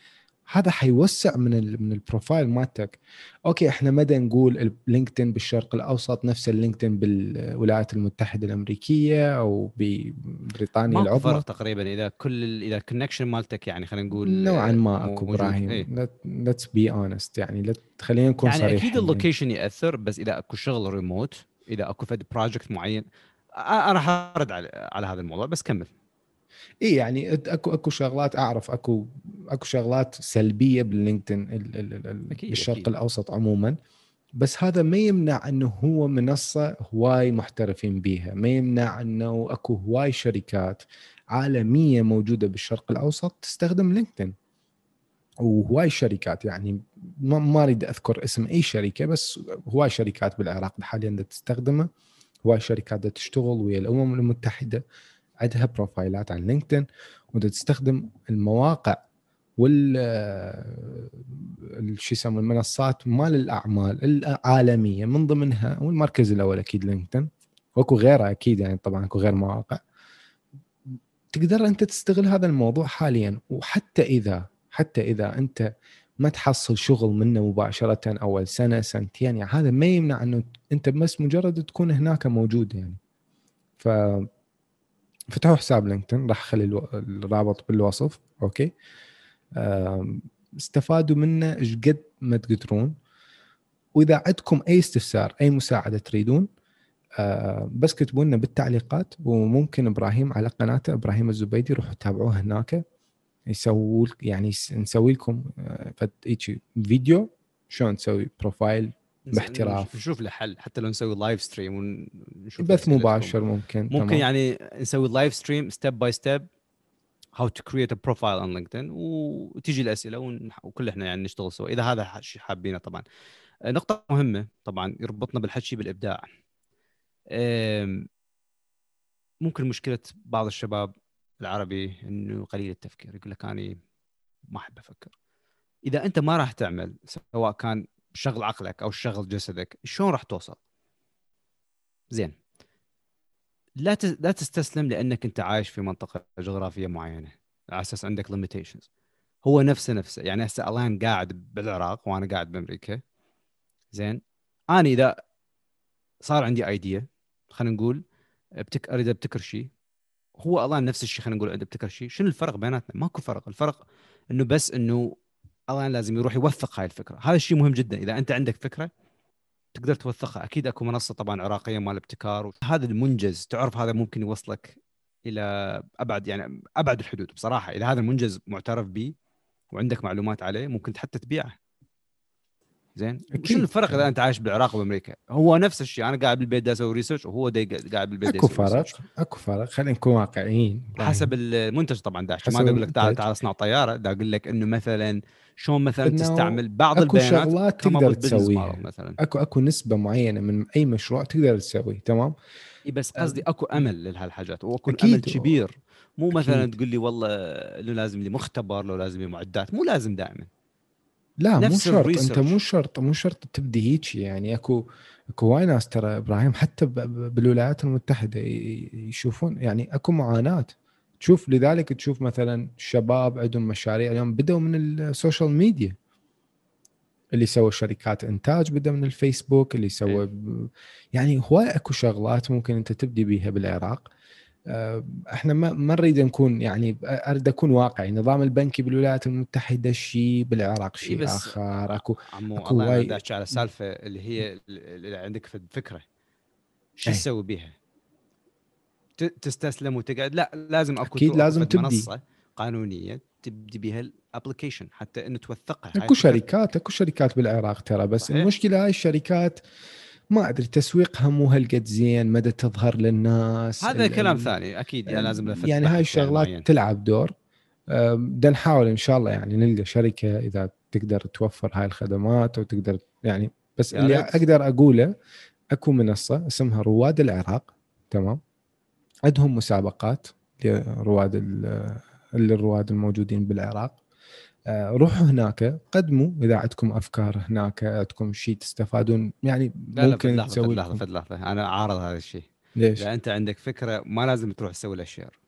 هذا حيوسع من ال من ال profile مالتك. okay إحنا مدى نقول ال LinkedIn بالشرق الأوسط نفس ال LinkedIn بالولايات المتحدة الأمريكية أو ببريطانيا ماكو فرق العظمى. تقريبا إذا كل إذا ال connection مالتك يعني خلينا نقول نوعا ما أكو. إبراهيم. let's be honest يعني خلينا نكون يعني صريحين. أكيد ال location يأثر بس إذا أكو شغل ريموت إذا أكو فد project معين أنا راح أرد على على هذا الموضوع بس كمل. اي يعني اكو أكو شغلات أعرف أكو أكو شغلات سلبية بال LinkedIn بالشرق أكيد. الأوسط عموما. بس هذا ما يمنع إنه هو منصة هواي محترفين بيها. ما يمنع إنه أكو هواي شركات عالمية موجودة بالشرق الأوسط تستخدم LinkedIn. وهواي شركات يعني ما أريد أذكر اسم أي شركة بس هواي شركات بالعراق حاليا تستخدمه هواي شركات تشتغل ويا الأمم المتحدة. عندها بروفايلات على LinkedIn ودا تستخدم المواقع وال ال- شو يسمون المنصات مال الأعمال العالمية من ضمنها والمركز الأول أكيد LinkedIn. واكو غيرها أكيد يعني طبعا أكو غير مواقع. تقدر أنت تستغل هذا الموضوع حاليا وحتى إذا حتى إذا أنت ما تحصل شغل منه مباشرة اول سنة سنتين يعني هذا ما يمنع إنه أنت بس مجرد تكون هناك موجود يعني. ف فتحوا حساب LinkedIn راح أخلي الرابط بالوصف okay؟ استفادوا منه إيش قد ما تقدرون. وإذا عندكم أي استفسار أي مساعدة تريدون بس كتبوا لنا بالتعليقات وممكن إبراهيم على قناته إبراهيم الزبيدي روحوا تابعوه هناك. لك- يعني نسوي لكم آه، فيديو شلون تسوي profile باحتراف. نشوف له حل حتى لو نسوي live stream ونشوف بث. مباشر ممكن ممكن تمام. يعني نسوي live stream step by step how to create a profile on LinkedIn وتجي الأسئلة ون- وكل إحنا يعني نشتغل سوا إذا هذا شيء حابينه طبعا آه، نقطة مهمة طبعا يربطنا بالحكي بالإبداع ممكن مشكلة بعض الشباب العربي إنه قليل التفكير يقول لك أنا ما أحب أفكر إذا أنت ما راح تعمل سواء كان شغل عقلك أو شغل جسدك شلون راح توصل؟ زين. لا لا تستسلم لأنك أنت عايش في منطقة جغرافية معينة على أساس عندك ليميتيشنز هو نفسه نفسه. يعني هسه الان قاعد بالعراق وأنا قاعد بأمريكا. زين. أنا إذا صار عندي ايديا خلينا نقول ابتك أريد أبتكر شيء هو الان نفس الشيء خلينا نقول عنده أبتكر شيء شنو الفرق بيناتنا؟ ماكو فرق. الفرق إنه بس إنه الان لازم يروح يوثق هاي الفكرة. هذا الشيء مهم جدا. إذا أنت عندك فكرة تقدر توثقها. أكيد أكو منصة طبعا عراقية مال ابتكار هذا المنجز. تعرف هذا ممكن يوصلك إلى أبعد يعني أبعد الحدود. بصراحة اذا هذا المنجز معترف به وعندك معلومات عليه ممكن حتى تبيعه. زين. شنو الفرق إذا أنت عايش بالعراق وبامريكا هو نفس الشيء أنا قاعد بالبيت دا أسوي ريسيرش وهو دا قاعد بالبيت دا أكو فرق. أكو فرق. خلينا نكون واقعيين. حسب المنتج طبعا داش ما دا أقول لك تعال. تعال اصنع طيارة. دا أقول لك إنه مثلا شلون مثلا تستعمل بعض أكو البيانات شغلات كما تقدر تسويها. مثلا. أكو أكو نسبة معينة من أي مشروع تقدر تسويه تمام؟ إي بس قصدي أكو أمل لهالحاجات. وأكو. أمل كبير. مو مثلا. تقول لي والله انه لازم لي مختبر لو لازم لي معدات. مو لازم دائما. لا مو شرط انت ال research. مو شرط مو شرط تبدي هيك يعني. اكو اكو وايد ناس ترى إبراهيم حتى بالولايات المتحدة يشوفون يعني اكو معاناة. تشوف لذلك تشوف مثلا شباب عندهم مشاريع اليوم بدأوا من ال social media اللي سوى شركات إنتاج بدا من الفيسبوك اللي سوى ب- يعني هواي اكو شغلات ممكن انت تبدي بيها بالعراق. إحنا ما ما نريد نكون يعني أريد أكون واقعي النظام البنكي بالولايات المتحدة شيء بالعراق شيء بس- آخر اكو عمو أكو الله أحكي على سالفة اللي هي اللي عندك في الفكرة شو أي. تسوي بيها؟ تستسلم وتقعد لا لازم أكو أكيد تو- لازم تبدي. منصه قانونية تبدي بها ال application حتى إنه توثقها أكو. شركات أكو شركات بالعراق ترى بس صحيح. المشكلة هاي الشركات ما أدري تسويقها مو هالقد زين مدى تظهر للناس هذا كلام ثاني أكيد يعني لازم لها فتح يعني هاي الشغلات معين. تلعب دور بدنا نحاول إن شاء الله يعني نلقى شركة إذا تقدر توفر هاي الخدمات وتقدر يعني بس اللي ريت. أقدر أقوله أكو منصة اسمها رواد العراق تمام عندهم مسابقات لرواد للرواد الموجودين بالعراق روحوا هناك قدموا إذا عندكم أفكار هناك عندكم شيء تستفادون يعني لا لا ممكن لحظة فد تسوي لحظه. فد لحظة أنا عارض هذا الشيء ليش؟ إذا أنت عندك فكرة ما لازم تروح تسوي لها share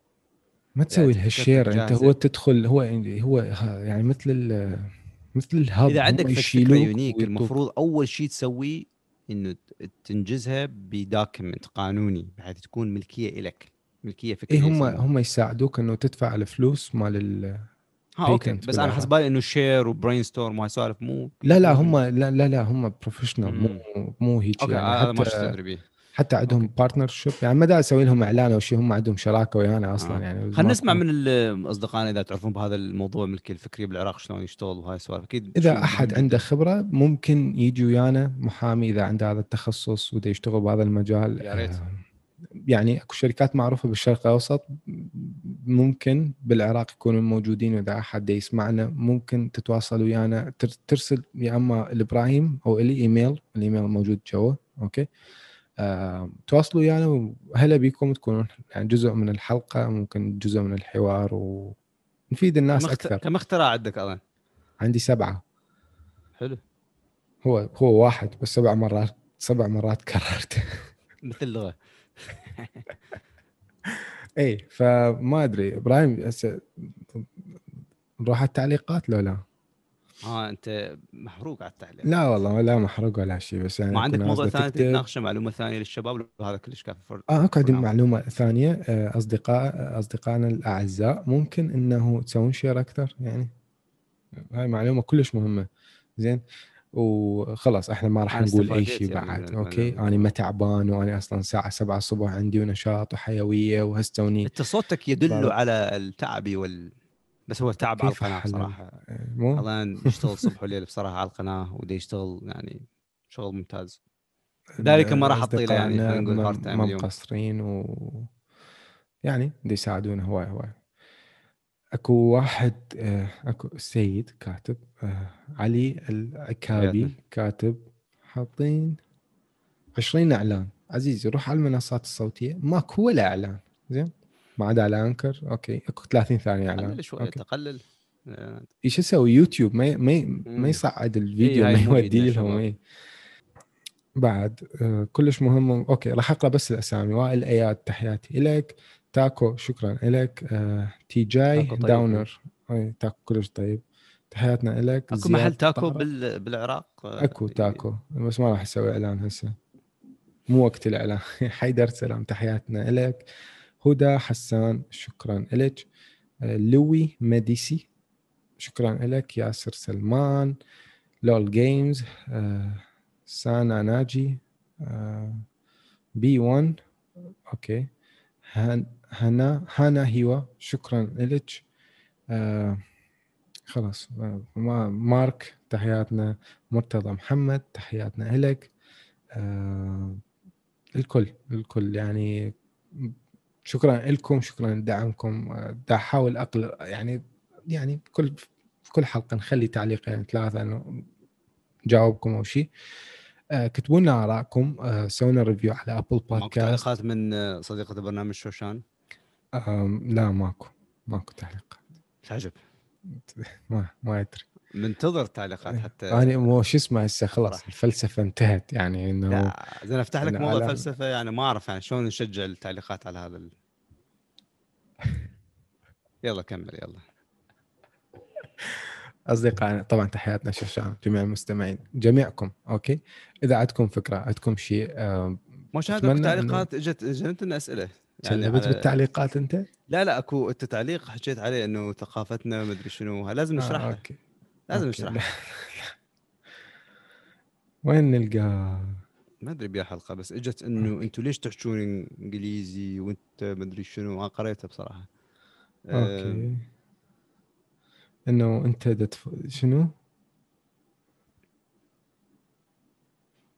ما تسوي لها ال share أنت. هو تدخل هو هو ها- يعني مثل ال- مثل ال hub إذا عندك فكرة unique. المفروض أول شيء تسويه إنه تنجزها ب document قانوني بحيث تكون ملكية لك ملكية فكرية اي هم. هم يساعدوك إنه تدفع الفلوس مال ال... ها okay بس أنا. حسبالي إنه share و brainstorm وهاي سوالف مو لا لا هم لا لا, لا هم professional مو. مو هيك okay يعني هذا ما حتى تدري به حتى عندهم partnership يعني ما دا أسوي لهم إعلان أو شيء هم عندهم شراكة ويانا أصلا آه. يعني خلينا نسمع من أصدقائنا إذا تعرفون بهذا الموضوع الملكيه الفكريه بالعراق شلون يشتغل وهاي السوالف أكيد إذا أحد. عنده خبرة ممكن يجي ويانا محامي إذا عنده هذا التخصص وده يشتغل بهذا المجال يا ريت. آه، يعني أكو شركات معروفة بالشرق الأوسط ممكن بالعراق يكونوا موجودين وإذا أحد يسمعنا ممكن تتواصل ويانا. تر- ترسل يا أما لابراهيم أو إلي إيميل. الإيميل موجود جوا. أوكي؟ آه، تواصلوا ويانا وهلا بيكم تكونون يعني جزء من الحلقة ممكن جزء من الحوار ونفيد الناس كم اخت- أكثر. كم اختراع عندك الان عندي سبعة. حلو. هو هو واحد بس سبع مرات سبع مرات كررته مثل لغة. اي فما أدري. إبراهيم هسه نروح على التعليقات لو لا؟ ها أنت محروق على التعليق. لا والله ولا محروق ولا شيء بس يعني ما عندك موضوع ثاني. تناقشه معلومة ثانية للشباب هذا كلش كافي فر- آه اكو عندي نعم. معلومة ثانية. آه، اصدقاء أصدقائنا الأعزاء ممكن إنه تسوون share أكثر؟ يعني هاي معلومة كلش مهمة. زين. وخلاص إحنا ما راح نقول أي شيء يعني بعد من- okay؟ أنا ما تعبان وأنا أصلا الساعة 7 الصبح عندي ونشاط وحيوية وهستوني أنت صوتك يدل. على التعب وال بس هو تعب على القناة؟ بصراحة. مو؟ الان يشتغل صبح وليل بصراحة على القناة ودي يشتغل يعني شغل ممتاز. ذلك ما راح اطيله يعني خلينا نقول ما- مقصرين و يعني دي يساعدونا هواي هواي أكو واحد آه، أكو السيد كاتب آه، علي حياتنا. كاتب حاطين 20 إعلان. عزيزي روح على المنصات الصوتية. ماكو ولا إعلان. زين؟ ما عدا على أنكر. أوكي. أكو 30 ثانية إعلان. قلل شوي أوكي. تقلل. إيش أسوي يوتيوب. ما ما ما. يصعد الفيديو إيه، ما يودي لهم. إيه. بعد آه، كلش مهم. أوكي راح أقرأ بس الأسامي. وائل أياد تحياتي لك تاكو شكرا لك آه، تي جاي تاكو طيب. داونر. أي تاكو كلش طيب. تحياتنا لك أكو محل تاكو. بال... بالعراق؟ آه، أكو تاكو بس ما راح أسوي إعلان هسه. مو وقت الإعلان. حيدر سلام تحياتنا لك هدى حسان شكرا لك آه، لوي ميديسي شكرا لك ياسر سلمان لول جيمز آه، سانا ناجي آه، بي 1 أوكي. هن- هنا هانا هيوا شكرا لك. آه، خلاص. آه، ما مارك تحياتنا. مرتضى محمد تحياتنا لك آه، الكل الكل. يعني شكرا لكم شكرا لدعمكم. دا احاول أقل يعني يعني كل في كل حلقة نخلي تعليقين ثلاثة إنه جاوبكم أو شيء آه، كتبوا لنا آرائكم. آه، سوينا review على Apple Podcast تعليقات من صديقة البرنامج شوشان. لا ماكو ماكو تعليق تعجب. ما ما أدري. منتظر تعليقات حتى أنا مو شو اسمه هسه خلاص. الفلسفة انتهت. يعني إنه لا إذا أفتح لك موضوع فلسفة يعني ما أعرف يعني شلون نشجع التعليقات على هذا ال... يلا كمل يلا. اصدقائنا طبعا تحياتنا شوشان جميع المستمعين جميعكم أوكي؟ إذا عندكم فكرة عندكم شيء آم، مشاهدة أتمنى تعليقات اجت اجت لنا أسئلة. يعني على- بالتعليقات أنت؟ لا لا أكو انت تعليق حكيت عليه إنه ثقافتنا مدري شنو. لازم آه، نشرحها. okay. لازم okay. نشرحها. وين نلقى؟ ما أدري بيا حلقة بس إجت إنه. أنتم ليش تحجون إنجليزي وأنت مدري شنو؟ ما قريتها بصراحة. آه، okay إنه أنت دتف... شنو؟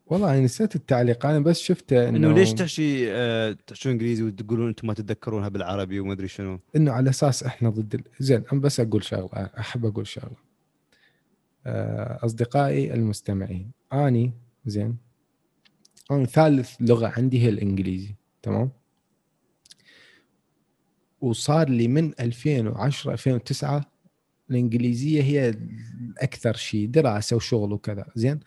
والله أنا نسيت التعليق. أنا بس شفته إنه إنه ليش تحشي آه، تحشون إنجليزي وتقولون أنتم ما تتذكرونها بالعربي وما أدري شنو؟ إنه على أساس إحنا ضد ال... زين أنا بس أقول شغلة أحب أقول شغلة. آه، أصدقائي المستمعين أني زين أنا ثالث لغة عندي هي الإنجليزي تمام؟ وصار لي من 2010 2009 الإنجليزية هي أكثر شيء دراسة وشغل وكذا زين؟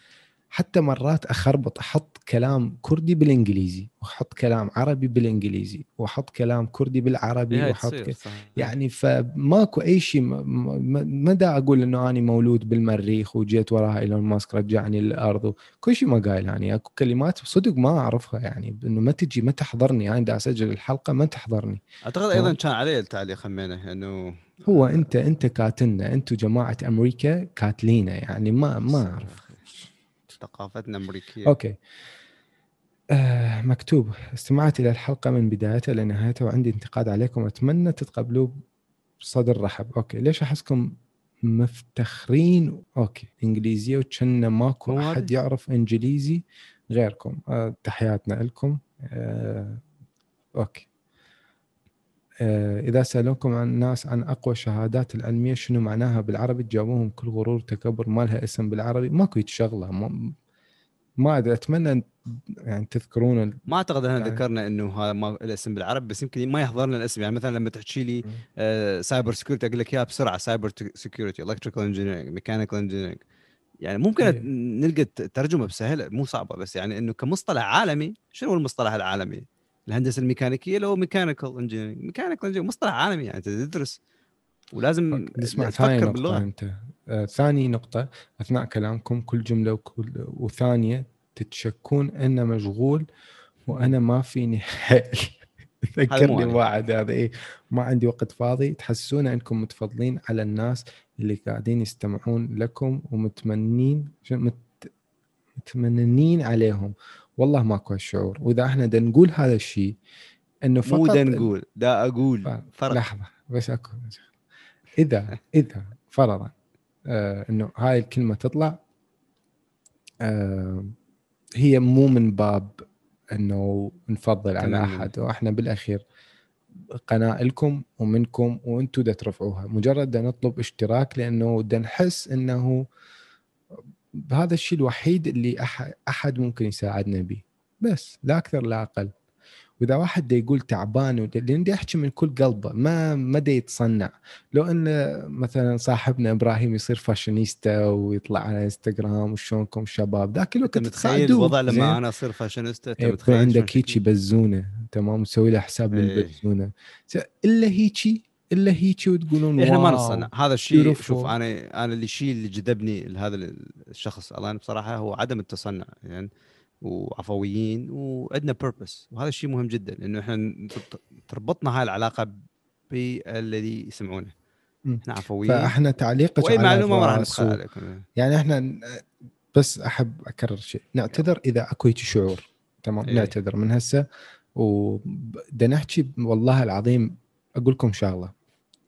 حتى مرات أخربط أحط كلام كردي بالإنجليزي وأحط كلام عربي بالإنجليزي وأحط كلام كردي بالعربي هاي وأحط ك... يعني فماكو أي شيء ما- دا أقول إنه أنا مولود بالمريخ وجيت وراها إيلون ماسك رجعني للأرض كل شيء ما قايل يعني. أكو كلمات صدق ما أعرفها يعني إنه ما تجي ما تحضرني. أنا دا أسجل الحلقة ما تحضرني. أعتقد أيضا كان عليه التعليق همينة إنه هو أنت أنت كاتلنا أنتم جماعة أمريكا كاتلينا يعني ما ما أعرف. ثقافتنا امريكيه okay. آه مكتوب استمعت إلى الحلقة من بدايتها لنهايتها وعندي انتقاد عليكم. أتمنى تتقبلوه بصدر رحب. okay. ليش أحسكم مفتخرين؟ okay. إنجليزية وكنا ماكو؟ أحد يعرف إنجليزي غيركم. آه تحياتنا لكم. آه okay. إذا سالوكم عن الناس عن أقوى الشهادات العلمية شنو معناها بالعربي؟ تجاوبوهم كل غرور وتكبر. ما لها اسم بالعربي. ماكو يتشغله ما, ما أدري. أتمنى يعني تذكرون ال- ما أعتقد إحنا يعني- ذكرنا إنه هذا ما الاسم بالعربي بس يمكن ما يحضر لنا الاسم. يعني مثلا لما تحكي لي آه، cyber security أقول لك اياها بسرعة cyber security electrical engineering mechanical engineering يعني ممكن إيه. نلقى ترجمة بسهلة مو صعبة بس يعني إنه كمصطلح عالمي شنو هو المصطلح العالمي؟ الهندسة الميكانيكية هو mechanical engineering mechanical engineering مصطلح عالمي يعني انت تدرس. ولازم نسمع ثاني تفكر نقطة باللغة. أنت. آه ثاني نقطة أثناء كلامكم كل جملة وكل وثانية تتشكون أنا مشغول وأنا ما فيني حيل. ذكرني. واحد هذا إيه ما عندي وقت فاضي. تحسون أنكم متفضلين على الناس اللي قاعدين يستمعون لكم ومتمنين مت متمننين عليهم. والله ماكو هالشعور. وإذا إحنا دا نقول هذا الشيء إنه فقط مو دا نقول دا أقول. فرق. لحظة بس أكو. إذا إذا فرضا آه إنه هاي الكلمة تطلع آه هي مو من باب إنه نفضل على. أحد. وإحنا بالأخير قناه لكم ومنكم وأنتم دا ترفعوها. مجرد دا نطلب اشتراك لأنه دا نحس إنه هذا الشيء الوحيد اللي أحد ممكن يساعدنا به. بس لا أكثر لا أقل. وإذا واحد دا يقول تعبان لأن يحكي من كل قلبه ما ما دا يتصنع. لو إن مثلا صاحبنا إبراهيم يصير فاشينيستا ويطلع على إنستغرام وشلونكم شباب ذاك الوقت أنت متخيل تساعدوه، الوضع؟ لما أنا أصير فاشينيستا؟ أنت إيه، يكون متخيل عندك هيجي؟ بزونه. تمام؟ تسوي له حساب إيه. للبزونه س- إلا هيجي إلا هيجي وتقولون إحنا ما. نصنع. هذا الشيء. شوف أنا أنا اللي الشيء اللي جذبني لهذا الشخص الآن بصراحة هو عدم التصنع يعني وعفويين وعندنا بيربس وهذا الشيء مهم جدا لأنه إحنا تربطنا هاي العلاقة بالذي يسمعونه. إحنا عفويين. فإحنا تعليقك وأي معلومة ما راح و- عليكم. يعني إحنا بس أحب أكرر شيء. نعتذر إذا أكو هيك شعور. تمام؟ إيه. نعتذر من هسه. وبدنا نحكي والله العظيم أقول لكم شغله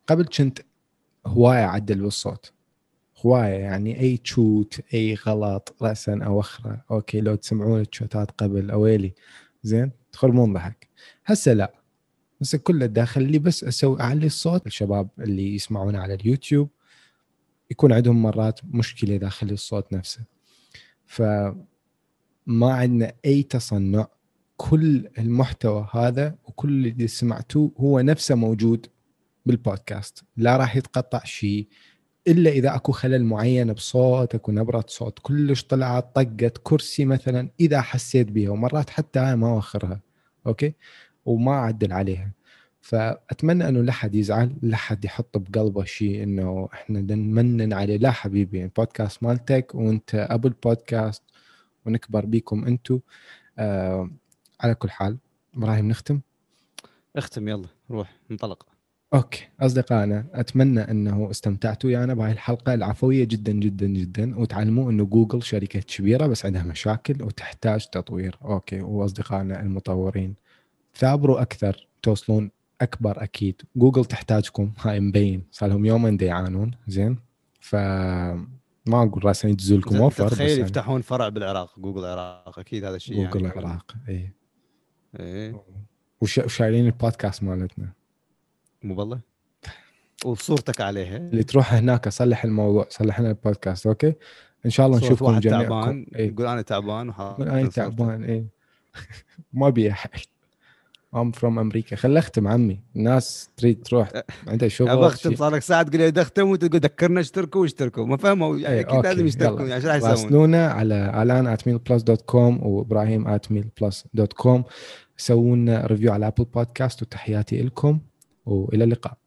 قبل كنت هواية أعدل بالصوت. هواية يعني أي تشوت أي غلط راسا أوخره okay لو تسمعون التشوتات قبل اويلي زين؟ تخربون ضحك هسه لا. هسه كله داخل لي بس أسوي أعلي الصوت. الشباب اللي يسمعونا على اليوتيوب يكون عندهم مرات مشكلة داخل الصوت نفسه. فما عندنا أي تصنع. كل المحتوى هذا وكل اللي سمعتوه هو نفسه موجود بالبودكاست. لا راح يتقطع شيء إلا إذا أكو خلل معين بصوت أكو نبرة صوت كلش طلعت طقت كرسي مثلا إذا حسيت بها ومرات حتى هاي ما أوخرها. okay؟ وما أعدل عليها. فأتمنى إنه لا حد يزعل لا حد يحط بقلبه شيء إنه إحنا نمنن عليه. لا حبيبي البودكاست مالتك وإنت أبو البودكاست ونكبر بيكم أنتم آه على كل حال إبراهيم نختم؟ اختم يلا روح انطلق. okay أصدقائنا أتمنى أنه استمتعتوا ويانا بهاي الحلقة العفوية جدا جدا جدا. وتعلموا إنه جوجل شركة كبيرة بس عندها مشاكل وتحتاج تطوير. okay وأصدقائنا المطورين ثابروا أكثر توصلون أكبر أكيد. جوجل تحتاجكم هاي مبين. صار لهم يومين يعانون. زين؟ ف ما أقول راسا يدزوا لكم offer تخيل يعني يفتحون فرع بالعراق. جوجل العراق أكيد هذا الشيء جوجل يعني العراق اي إيه. وش- وشايلين البودكاست مالتنا. مو بالله وصورتك عليها. اللي تروح هناك صلح الموضوع صلح لنا البودكاست أوكي؟ إن شاء الله نشوفكم واحد جميعكم. تعبان إيه. يقول أنا تعبان من أنا. تعبان اي ما بي حل I'm from أمريكا خل أختم عمي. الناس تريد تروح. عندها شغل ابى أختم. صار لك ساعة تقول لي أختم وانت تقول ذكرنا اشتركوا واشتركوا. ما فهموا. يعني إيه، أكيد أوكي، لازم يشتركوا. يعني إيش راح يسوون؟ راسلونا على الان @milplus.com وإبراهيم @milplus.com سووا لنا review على Apple Podcast وتحياتي لكم وإلى اللقاء.